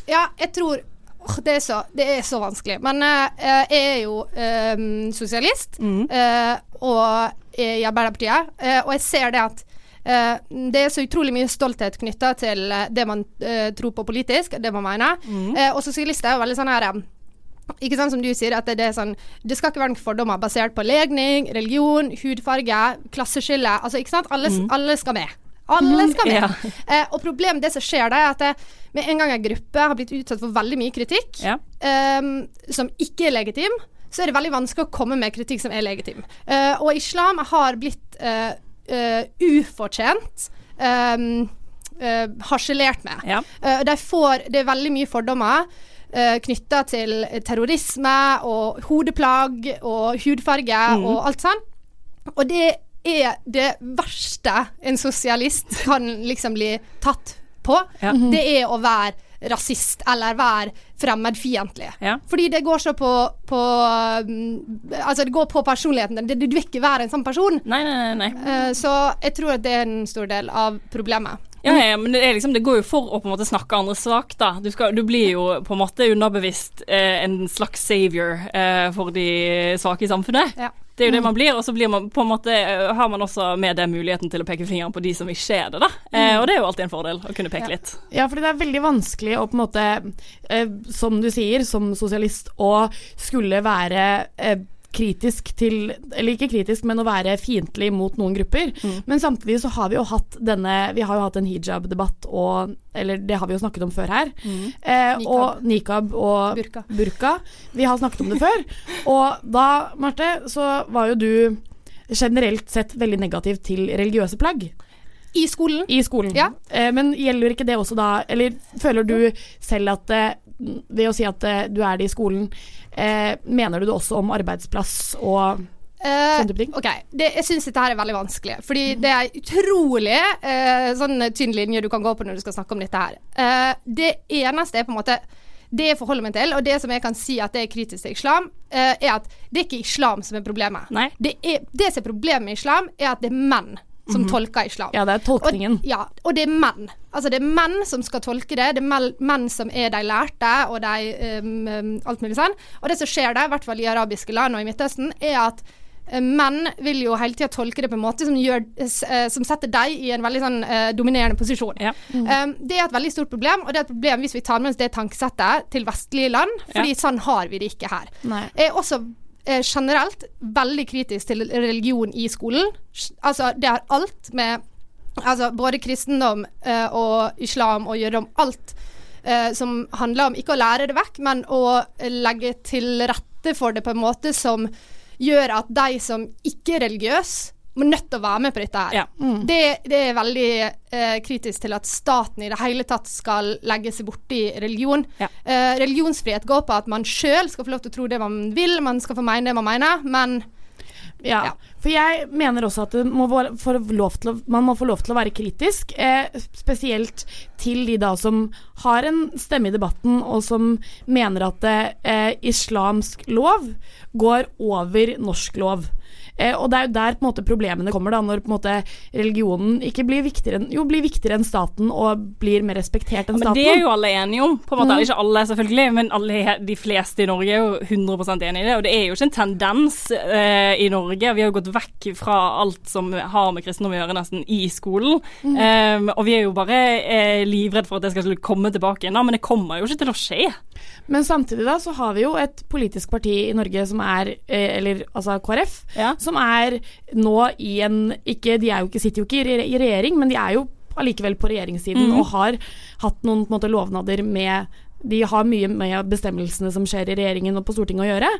ja, jeg tror Oh, det, er så, det er så vanskelig. Men eh, jeg er jo eh, sosialist, eh, og i Arbeiderpartiet, eh, og jeg ser det at eh, det er så utrolig mye stolthet knytta til eh, det man eh, tror på politisk, det man mener. Mm. og sosialister er jo veldig sånn her eh, ikke sant som du sier, at det, det sånn Det skal ikke være noen fordommer basert på legning, religion, hudfarge, klasseskille. Altså, ikke sant? Alle, mm. alle skal med. Alle skal med. Ja. Eh, og problemet det som skjer da, er at det, med en gang en gruppe har blitt utsatt for veldig mye kritikk ehm, som ikke er legitim, så er det veldig vanskelig å komme med kritikk som er legitim. Eh, og islam har blitt eh, ufortjent um, uh, harselert med. Eh, de får, det er veldig mye fordommer uh, knytta til terrorisme og hodeplagg og hudfarge Mm. og alt sånn. Og det er det verste en sosialist kan liksom bli tatt på. Ja. Det er å være rasist eller være fremmedfiendtlig. Ja. Fordi det går så på, på mm, Altså, det går på personligheten. Du vil ikke være en sånn person. Nei, nei, nei. Eh, så jeg tror at det er en stor del av problemet. Ja, ja, men det, liksom, det går jo for å på en måte snakke andre svakt, da. Du, skal, du blir jo på en måte underbevisst eh, en slags savior eh, for de svake i samfunnet. Det er jo det Mm. man blir, og så blir man på en måte eh, har man også med det muligheten til å peke fingeren på de som ikke er det, da. Eh, Mm. og det er jo alltid en fordel å kunne peke litt. Ja, fordi det er veldig vanskelig å på en måte, eh, som du sier, som sosialist, å skulle være eh, kritisk til Eller ikke kritisk, men å være fiendtlig mot noen grupper. Men samtidig så har vi jo hatt denne Vi har jo hatt en hijab-debatt og Eller det har vi jo snakket om før her. Eh, Nikab. Og nikab og Burka. Vi har snakket om det før. Og da, Marte, så var jo du generelt sett veldig negativ til religiøse plagg. I skolen. I skolen. Eh, men gjelder ikke det også da Eller føler du selv at det, ved å si at eh, du er det i skolen, eh, mener du det også om arbeidsplass og Eh, sånne type ting? ok, det, Jeg syns dette her er veldig vanskelig. Fordi det er utrolig eh, sånn tynn linje du kan gå på når du skal snakke om dette her. Eh, det eneste er på en måte det jeg forholder meg til, og det som jeg kan si at det er kritisk til islam, eh, er at det er ikke islam som er problemet. Det, er, det som er problemet med islam, er at det er menn som Mhm. tolker islam. Ja, det er tolkningen. Og, ja, og det er menn. Altså det er menn som skal tolke det. Det er menn som er de lærte, og de um, um, alt mulig sånn. Og det som skjer der, i hvert fall i arabiske land og i Midtøsten, er at eh, menn vil jo hele tida tolke det på en måte som, gjør, eh, som setter deg i en veldig sånn uh, dominerende posisjon. Um, det er et veldig stort problem, og det er et problem hvis vi tar med oss det tankesettet til vestlige land, fordi sånn har vi det ikke her. Nei. Jeg er også eh, generelt veldig kritisk til religion i skolen. Altså, det har alt med altså, både kristendom eh, og islam å gjøre om alt eh, som handler om ikke å lære det vekk, men å legge til rette for det på en måte som gjør at de som ikke er religiøse, må nødt til å være med på dette her. Det, det er veldig eh, kritisk til at staten i det hele tatt skal legge seg borti religion. Eh, religionsfrihet går på at man sjøl skal få lov til å tro det man vil, man skal få mene det man mener, men Ja, for jeg mener også at det må å, man må få lov til å være kritisk, eh, spesielt til de da som har en stemme i debatten, og som mener at eh, islamsk lov går over norsk lov. Eh, og det er jo der på en måte problemene kommer, da, når på en måte religionen ikke blir viktigere, enn- jo, blir viktigere enn staten og blir mer respektert enn Men staten. det er jo alle enige om. på en måte, Mm. Ikke alle, selvfølgelig, men alle, de fleste i Norge er jo 100 enig i det. Og det er jo ikke en tendens eh, i Norge. Vi har jo gått vekk fra alt som har med kristendom å gjøre, nesten, i skolen. Mm. Eh, og vi er jo bare eh, livredd for at det skal komme tilbake igjen, men det kommer jo ikke til å skje. Men samtidig da så har vi jo et politisk parti i Norge som er, eh, eller altså KrF, som er nå i en ikke, De er jo ikke, sitter jo ikke i regjering, men de er jo allikevel på regjeringssiden mm. og har hatt noen måte, lovnader med de har mye med bestemmelsene som skjer i regjeringen og på Stortinget å gjøre.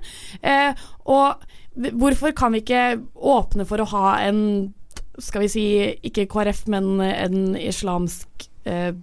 Eh, og hvorfor kan vi ikke åpne for å ha en, skal vi si, ikke KrF, men en islamsk eh,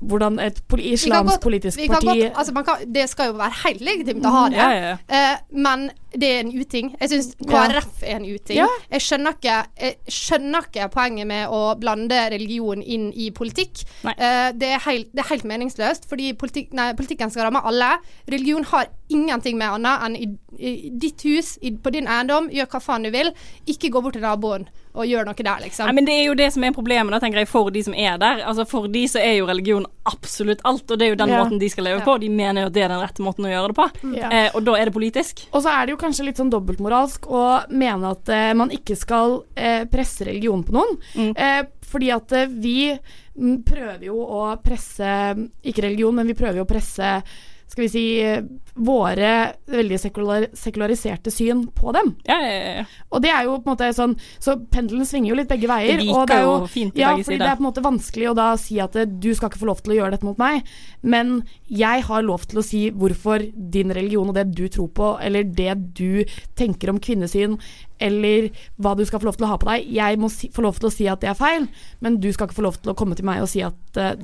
hvordan et poli islamsk godt- politisk parti godt- altså man kan, det skal jo være helt legitimt å ha Mm, det, ja, ja, Eh, men det er en uting. Jeg syns Ja. KrF er en uting. Ja. Jeg, skjønner ikke, jeg skjønner ikke poenget med å blande religion inn i politikk. Uh, det, er helt, det er helt meningsløst, fordi politik, nei, politikken skal ramme alle. Religion har ingenting med annet enn i, i ditt hus, i, på din eiendom, gjør hva faen du vil. Ikke gå bort til naboen og gjør noe der, liksom. Nei, men Det er jo det som er problemet da, tenker jeg, for de som er der. Altså For de så er jo religion absolutt alt, og det er jo den Ja. måten de skal leve Ja. på. De mener jo at det er den rette måten å gjøre det på, Ja. eh, og da er det politisk. Og så er det jo kanskje litt sånn dobbeltmoralsk å mene at eh, man ikke skal eh, presse religion på noen. Mm. Eh, fordi at eh, vi mm, prøver jo å presse Ikke religion, men vi prøver jo å presse skal vi si våre veldig sekular, sekulariserte syn på dem. Ja, ja, ja. Og det er jo på en måte sånn Så pendelen svinger jo litt begge veier. Det og det er jo fint ja, fordi det er på en måte vanskelig å da si at eh, du skal ikke få lov til å gjøre dette mot meg, men jeg har lov til å si hvorfor din religion og det du tror på, eller det du tenker om kvinnesyn, eller hva du skal få lov til å ha på deg. Jeg må si, få lov til å si at det er feil, men du skal ikke få lov til å komme til meg og si at eh,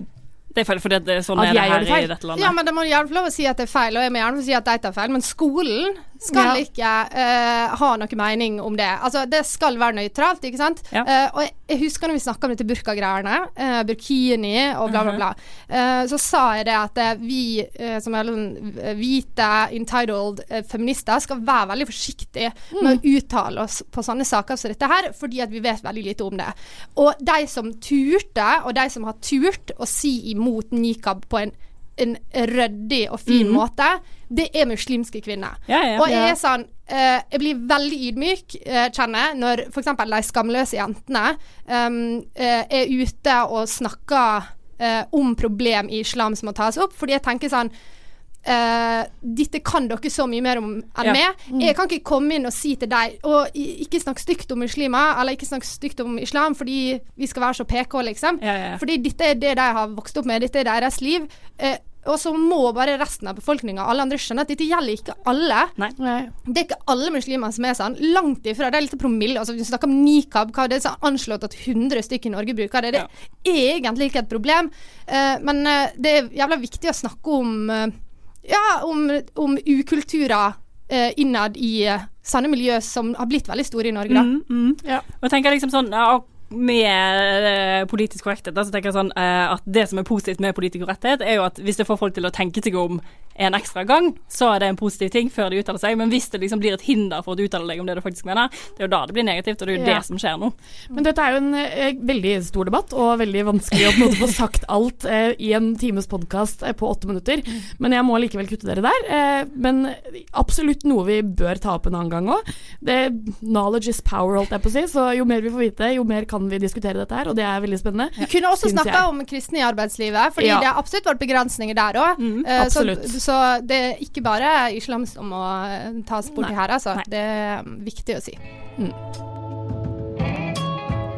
Det er feil at det er sånn At er det her i dette landet. Ja, men det må du gjerne få lov å si at det er feil, og jeg må gjerne få si at de tar feil, men skolen skal Ja. ikke uh, ha noe mening om det. Altså, det skal være nøytralt, ikke sant? Eh, og jeg, jeg husker når vi snakka om dette burkagreiene, uh, burkini og bla, bla, bla, Uh, så sa jeg det at vi som er sånn hvite, entitled feminister skal være veldig forsiktige med å uttale oss på sånne saker som dette her, fordi at vi vet veldig lite om det. Og de som turte, og de som har turt å si imot nikab på en en ryddig og fin mm. måte, det er muslimske kvinner. Ja, ja. Og jeg er sånn eh, Jeg blir veldig ydmyk, eh, kjenner jeg, når f.eks. de skamløse jentene um, eh, er ute og snakker eh, om problem i islam som må tas opp, fordi jeg tenker sånn eh, dette kan dere så mye mer om enn Ja. meg. Mm. Jeg kan ikke komme inn og si til deg Og ikke snakk stygt om muslimer, eller ikke snakk stygt om islam fordi vi skal være så PK, liksom. Ja, ja, ja. Fordi dette er det de har vokst opp med, dette er deres liv. Uh, og så må bare resten av befolkninga, alle andre, skjønne at dette gjelder ikke alle. Det er ikke alle muslimer som er sånn. Langt ifra. Det er litt promille. Altså, vi snakker om nikab. Hva det er så anslått at 100 stykker i Norge bruker det. Det er egentlig ikke et problem. Uh, men uh, det er jævla viktig å snakke om eh, Ja, om, om ukulturer eh, innad i eh, sånne miljø som har blitt veldig store i Norge, da. Mm, mm. Og jeg tenker liksom sånn ja, med eh, politisk korrekthet, så tenker jeg sånn eh, at det som er positivt med politisk korrekthet, er jo at hvis det får folk til å tenke seg om en ekstra gang, så er det en positiv ting før de uttaler seg. Men hvis det liksom blir et hinder for å uttale deg om det du faktisk mener, det er jo da det blir negativt, og det er jo Ja. det som skjer nå. Men dette er jo en eh, veldig stor debatt, og veldig vanskelig å på en måte få sagt alt eh, i en times podkast eh, på åtte minutter. Men jeg må likevel kutte dere der. Men absolutt noe vi bør ta opp en annen gang òg. Knowledge is power, holdt jeg på å si. Så jo mer vi får vite, jo mer kan vi diskutere dette her, og det er veldig spennende. Vi kunne også snakka om kristne i arbeidslivet, fordi Ja. det har absolutt vært begrensninger der òg. absolutt. så, så det er ikke bare islam som må eh, tas borti her, altså. Det er mm, viktig å si.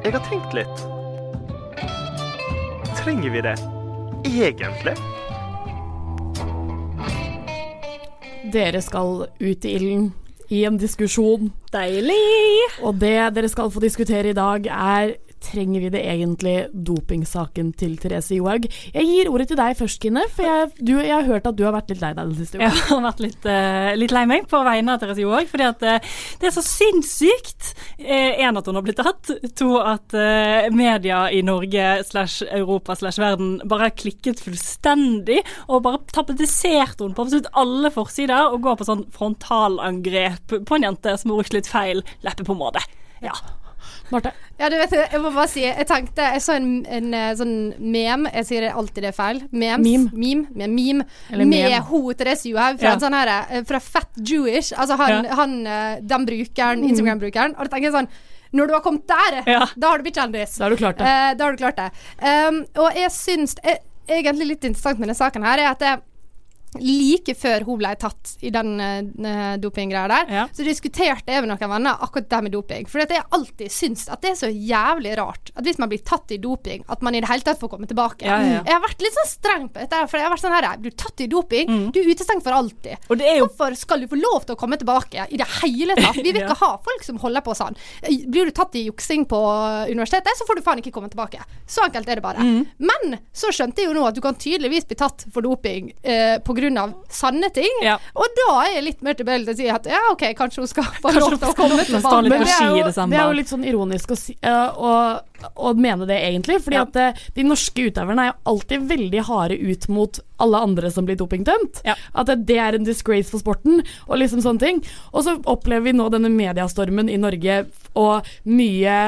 Jeg har tenkt litt. Trenger vi det egentlig? Dere skal ut i ilden i en diskusjon. Deilig! Og det dere skal få diskutere i dag, er Trenger vi det egentlig dopingsaken til Therese Johaug? Jeg gir ordet til deg først, Kine, for jeg, du, jeg har hørt at du har vært litt lei deg den siste uka. Jeg har vært litt, uh, litt lei meg på vegne av Therese Johaug, fordi at uh, det er så sinnssykt. Én, at hun har blitt tatt. To, at eh, media i Norge slash Europa slash verden bare har klikket fullstendig og bare tapetisert henne på absolutt alle forsider og går på sånn frontalangrep på en jente som har brukt litt feil leppepomade. Ja. Marte? Ja, du vet, jeg må bare si Jeg tenkte Jeg så en, en eh, sånn mem Jeg sier alltid det er feil. Memes. Meme. Meme. Med, meme Eller med meme. ho Therese Johaug fra Ja. sånn her eh, Fra Fat Jewish. Altså han, Ja. han eh, den brukeren, Mm. Instagram-brukeren. Og da tenker jeg sånn når du har kommet der, da har du blitt kjendis. Da har du klart det. Eh, da har du klart det. Um, og jeg syns Egentlig litt interessant med denne saken her, er at det, like før hun ble tatt i den uh, dopinggreia der, så diskuterte jeg med noen venner akkurat det med doping. For jeg alltid syns at det er så jævlig rart at hvis man blir tatt i doping, at man i det hele tatt får komme tilbake. Ja, ja, ja. Jeg har vært litt sånn streng på dette, for jeg har vært sånn her Du er tatt i doping, du er utestengt for alltid. Hvorfor skal du få lov til å komme tilbake i det hele tatt? Vi vil Ja. ikke ha folk som holder på sånn. Blir du tatt i juksing på universitetet, så får du faen ikke komme tilbake. Så enkelt er det bare. Men så skjønte jeg jo nå at du kan tydeligvis bli tatt for doping eh, pga. sanne ting. Og da er jeg litt mer tilbøyelig til å si at ja, OK, kanskje hun skal få lov til å komme tilbake. Men det er, jo, det er jo litt sånn ironisk å, si, eh, å, å mene det, egentlig. Fordi at eh, de norske utøverne er jo alltid veldig harde ut mot alle andre som blir dopingdømt. At det, er en disgrace for sporten, og liksom sånne ting. Og så opplever vi nå denne mediastormen i Norge, og mye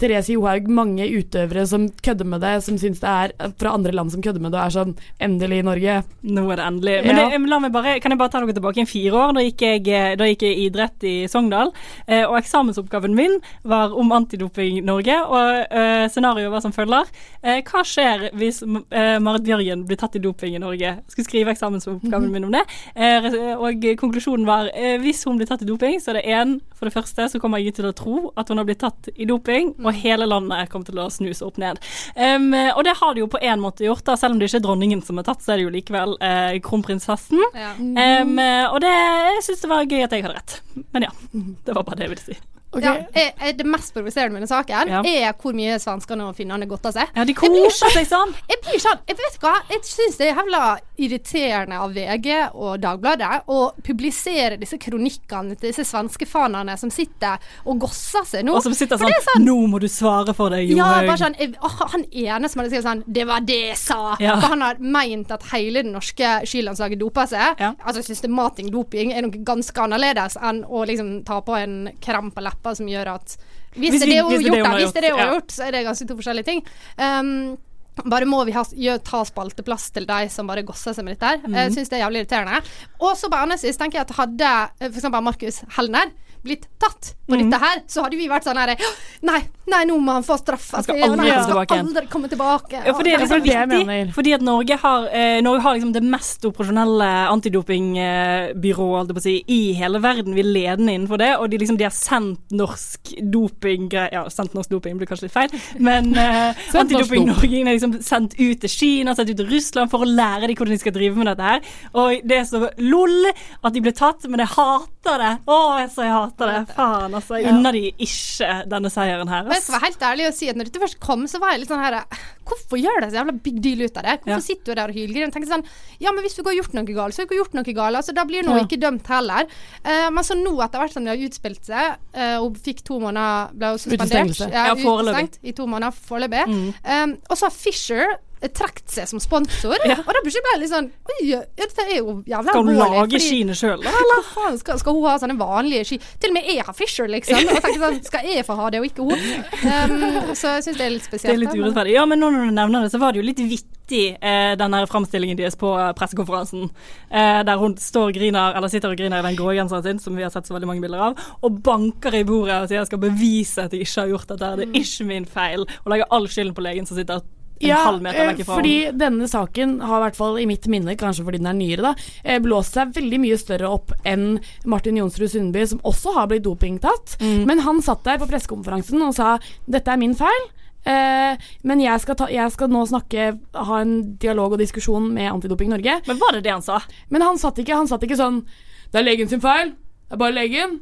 Therese Johaug, mange utøvere som kødder med det, som syns det er fra andre land som kødder med det, og er sånn Endelig, Norge. Nå er det endelig. Men det, la meg bare, kan jeg bare ta dere tilbake i fire år? Da gikk jeg, eh, da gikk jeg idrett i Sogndal, eh, og eksamensoppgaven min var om Antidoping Norge, og eh, scenarioet var som følger. Eh, hva skjer hvis Marit Bjørgen blir tatt i doping i Norge? Jeg skulle skrive eksamensoppgaven min om det, eh, og konklusjonen var eh, hvis hun blir tatt i doping, så er det én, for det første så kommer jeg til å tro at hun har blitt tatt i doping, og hele landet kommer til å snuse opp ned. Um, og det har det jo på en måte gjort, da, selv om det ikke er dronningen som er tatt, så er det jo likevel eh, kronprinsessen. Ja. Um, og det, jeg syns det var gøy at jeg hadde rett. Men ja, det var bare det jeg ville si. Ja, er, er det mest provoserende med denne saken Ja. er hvor mye svenskene og finnene godter seg. Ja, de koser seg sånn. Jeg blir sånn, jeg vet hva, jeg syns det er jævla irriterende av VG og Dagbladet å publisere disse kronikkene til disse svenskefanene som sitter og gosser seg nå. Og som sitter sånn, sånn, Nå må du svare for deg, ja, Johaug. bare sånn, jeg, Han ene som hadde skrevet sånn 'Det var det jeg sa'. Ja. For han har meint at hele det norske skilandslaget doper seg. Altså Systematisk doping er noe ganske annerledes enn å liksom ta på en krem på leppa som gjør at Hvis, Hvis det er det hun har gjort, det da, hvis det er det hun har gjort, så er det ganske to forskjellige ting. Um, bare må vi ha, gjør, ta spalteplass til de som bare gosser seg med dette her. Mhm. Jeg syns det er jævlig irriterende. Og så på annen side tenker jeg at hadde f.eks. Markus Hellner blitt tatt på mm. dette her, så hadde vi vært sånn her Nei, nei, nå må han få straff. Han skal Altså, aldri han skal aldri komme tilbake. Ja, for det er liksom det er viktig, fordi at Norge har, eh, Norge har liksom det mest operasjonelle antidopingbyrået si, i hele verden. Vi er ledende innenfor det, og de, liksom, de har sendt norsk doping Ja, sendt norsk doping blir kanskje litt feil, men eh, Antidoping Norge er liksom sendt ut til Kina, sendt ut til Russland for å lære dem hvordan de skal drive med dette her. Og det er så lol at de ble tatt, men jeg hater det. Å, jeg så jeg hater det. Faen, altså. Jeg unner de ikke denne seieren her. Jeg skal være helt ærlig og si at når dette først kom, så var jeg litt sånn her Hvorfor gjør det så jævla big deal ut av det? Hvorfor Ja. sitter du der og hylgriner? Tenker sånn Ja, men hvis du ikke har gjort noe galt, så har du ikke gjort noe galt. Altså, da blir du Ja. ikke dømt heller. Uh, men så nå, etter hvert som det har utspilt seg, uh, og fikk to måneder Ble jo suspendert. Utestengelse. Ja, foreløpig. I to måneder foreløpig. Mm. Um, og så har Fisher trukket seg som sponsor, og da plutselig ble jeg litt sånn Oi, ja, dette er jo jævla Skal hun lage skiene sjøl, da? Eller? faen, skal, skal hun ha sånne vanlige ski? Til og med jeg har Fisher, liksom. Og tenker sånn, skal jeg få ha det, og ikke hun? Um, så jeg syns det er litt spesielt. Det er litt urettferdig. Ja, men nå når du nevner det, så var det jo litt vittig, eh, den der framstillingen deres på eh, pressekonferansen. Eh, der hun står og griner, eller sitter og griner i den grå genseren sin, som vi har sett så veldig mange bilder av, og banker i bordet og sier jeg skal bevise at jeg ikke har gjort dette, det er ikke min feil, og legger all skylden på legen som sitter en Ja, halv meter eh, vekk ifra fordi denne saken har i hvert fall i mitt minne, kanskje fordi den er nyere, da, eh, blåst seg veldig mye større opp enn Martin Jonsrud Sundby, som også har blitt dopingtatt. Mm. Men han satt der på pressekonferansen og sa dette er min feil. Eh, men jeg skal, ta, jeg skal nå snakke, ha en dialog og diskusjon med Antidoping Norge. Men var det det han sa? Men han satt ikke, han satt ikke sånn Det er legen sin feil. Det er bare legen.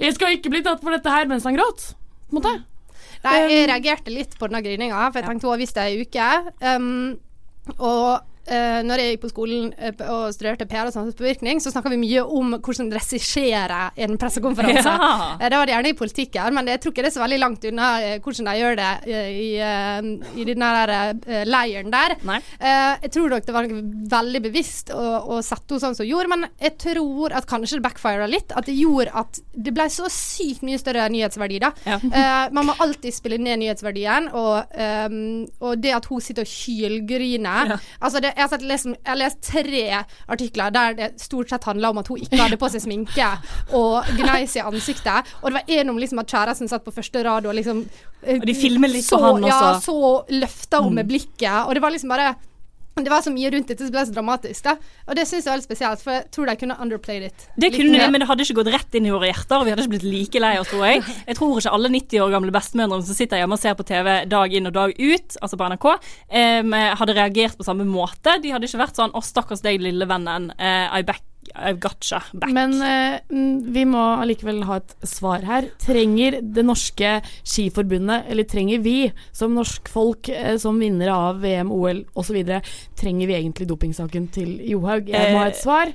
Jeg skal ikke bli tatt for dette her mens han gråt. På en måte. Nei, jeg reagerte litt på denne grininga, for jeg tenkte å, visst det ei uke um, Og uh, når jeg gikk på skolen eh, og studerte PR og samfunnspåvirkning, så snakka vi mye om hvordan regissere en pressekonferanse. Ja. Eh, Det var det gjerne i politikken, men jeg tror ikke det er så veldig langt unna hvordan de gjør det i, i den der leiren der. Jeg tror nok det var veldig bevisst å, å sette henne sånn som hun gjorde, men jeg tror at kanskje det backfira litt. At det gjorde at det ble så sykt mye større nyhetsverdi, da. Eh, man må alltid spille ned nyhetsverdien, og, og det at hun sitter og hylgriner Altså, det, jeg har lest, jeg har lest tre artikler der det stort sett handla om at hun ikke hadde på seg sminke og gneis i ansiktet, og det var en om liksom at kjæresten satt på første rad og liksom eh, Og de filmer litt så, på han Ja, så løfta hun med blikket, og det var liksom bare det var så mye rundt dette som ble så dramatisk, da. Og det syns jeg var litt spesielt, for jeg tror de kunne underplayed it. Det kunne de, men det hadde ikke gått rett inn i våre hjerter, og vi hadde ikke blitt like lei oss, tror jeg. Jeg tror ikke alle 90 år gamle bestemødrene som sitter hjemme og ser på TV dag inn og dag ut, altså på NRK, um, hadde reagert på samme måte. De hadde ikke vært sånn 'Å, stakkars deg, lille vennen. Uh, I back I've gotcha back'. Men eh, mm, vi må allikevel ha et svar her. Trenger det norske skiforbundet, eller trenger vi som norsk folk, uh, som vinnere av VM, OL osv., trenger vi egentlig dopingsaken til Johaug? Jeg må ha et svar.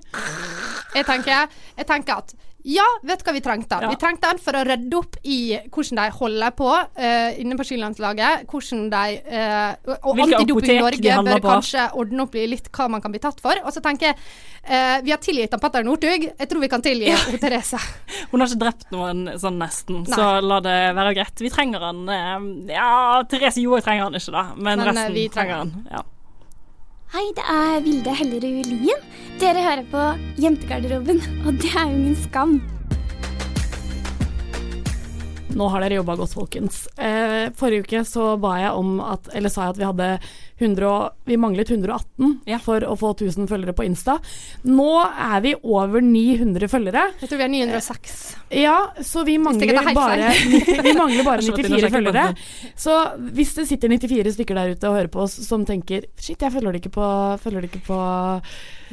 Jeg tenker, jeg tenker at ja, vet du hva vi trengte? Ja. Vi trengte den for å rydde opp i hvordan de holder på uh, inne på skilandslaget. Hvordan de uh, Og Antidoping Norge bør på. kanskje ordne opp i litt hva man kan bli tatt for. Og så tenker jeg uh, Vi har tilgitt han Petter Northug. Jeg tror vi kan tilgi ja. Therese. Hun har ikke drept noen sånn nesten, Nei. så la det være greit. Vi trenger han eh, Ja, Therese Johaug trenger han ikke, da, men, Men, eh, resten trenger han. Ja. Hei, det er Vilde Hellerud Lien. Dere hører på Jentegarderoben, og det er jo ingen skam. Nå har dere jobba godt, folkens. Eh, forrige uke så ba jeg om at Eller sa jeg at vi hadde 100 og, Vi manglet 118 for å få 1000 følgere på Insta. Nå er vi over 900 følgere. Jeg tror vi er 906. Ja, så vi mangler er bare, vi mangler bare Jeg har ikke vært inne og 94 følgere. Så hvis det sitter 94 stykker der ute og hører på oss som tenker Shit, jeg følger det ikke på, følger det ikke på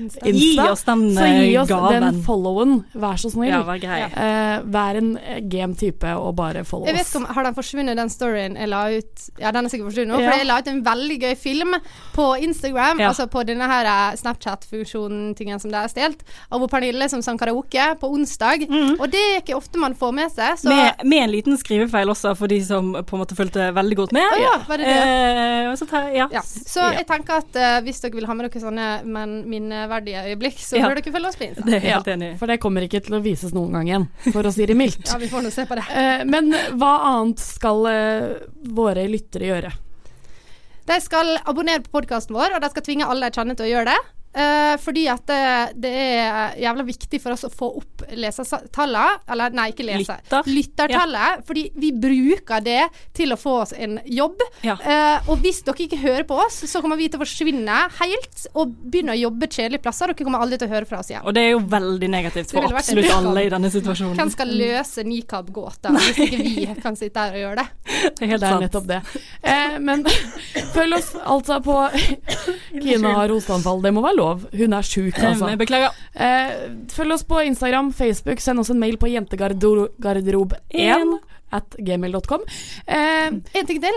Insta. Gi oss den, så gi oss gaven. den followen, vær så snill. Ja, vær. Eh, vær en eh, game type og bare follow Jeg vet ikke om Har den forsvunnet, den storyen jeg la ut? Ja, den er sikkert forsvunnet nå. Ja. For jeg la ut en veldig gøy film på Instagram, Ja. altså på denne her eh, Snapchat-funksjonen tingen som det er stjålet, av hvor Pernille som sang karaoke på onsdag. Og det er ikke ofte man får med seg. Så Med, med en liten skrivefeil også, for de som på en måte fulgte veldig godt med. Ja, var det det? Eh, så tar, ja. ja. Så jeg tenker at uh, hvis dere vil ha med dere sånne men minneverdige øyeblikk, så Ja. bør dere følge oss på Insta. Det er helt enig. For det kommer ikke til å vises noen gang igjen, for å si det mildt. Ja, vi får nå se på det. Uh, men hva annet skal eh, våre lyttere gjøre? De skal abonnere på podkasten vår, og de skal tvinge alle de kjenner til å gjøre det. Eh, fordi at det, det er jævla viktig for oss å få opp lesertallene Eller nei, ikke leser. Lytter. Lyttertallet. Fordi vi bruker det til å få oss en jobb. Ja. Eh, og hvis dere ikke hører på oss, så kommer vi til å forsvinne helt og begynne å jobbe kjedelige plasser. Dere kommer aldri til å høre fra oss igjen. Og det er jo veldig negativt for absolutt alle i denne situasjonen. Hvem skal løse nikab-gåta hvis ikke vi kan sitte her og gjøre det? Det er helt det er nettopp det. Eh, men følg oss altså på Kine har hosteanfall. Det må være lov. Hun er sjuk, altså. Eh, beklager. Eh, følg oss på Instagram, Facebook. Send oss en mail på jentegarderob1 at gmail.com. Eh, en ting til.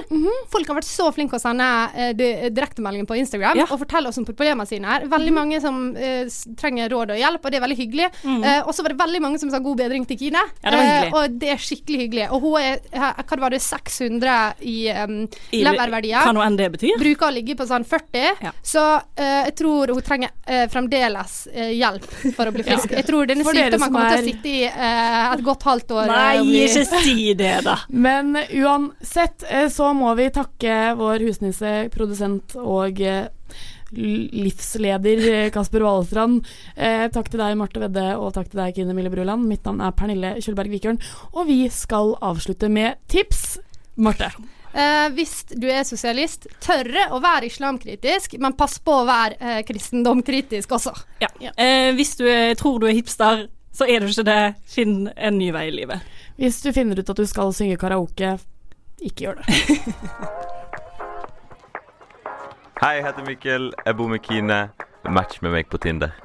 Folk har vært så flinke å sende eh, di- direktemeldinger på Instagram Ja. og fortelle oss om problemene sine. her. Veldig mange som eh, trenger råd og hjelp, og det er veldig hyggelig. Mm. Eh, og så var det veldig mange som sa god bedring til Kine. Ja, det var. Eh, og det er skikkelig hyggelig. Og hun er eh, hva var det, 600 i um, I- leververdier. Hva nå enn det betyr. Bruker å ligge på sånn 40. Så eh, jeg tror hun trenger fremdeles hjelp for å bli frisk. Ja. Jeg tror denne sykdommen kommer til å sitte i et godt halvt år. Nei, ikke si det, da. Men uansett eh, så må vi takke vår husnisse, produsent og eh, livsleder eh, Kasper Valestrand. Eh, takk til deg, Marte Vedde, og takk til deg, Kine Mille Bruland. Mitt navn er Pernille Kjølberg Vikørn, og vi skal avslutte med tips. Marte. Eh, hvis du er sosialist, tørre å være islamkritisk, men pass på å være eh, kristendomkritisk også. Ja. Eh, hvis du er, tror du er hipster, så er du ikke det. Finn en ny vei i livet. Hvis du finner ut at du skal synge karaoke, ikke gjør det. Hei, jeg heter Mikkel. Jeg bor med Kine. Match med meg på Tinder.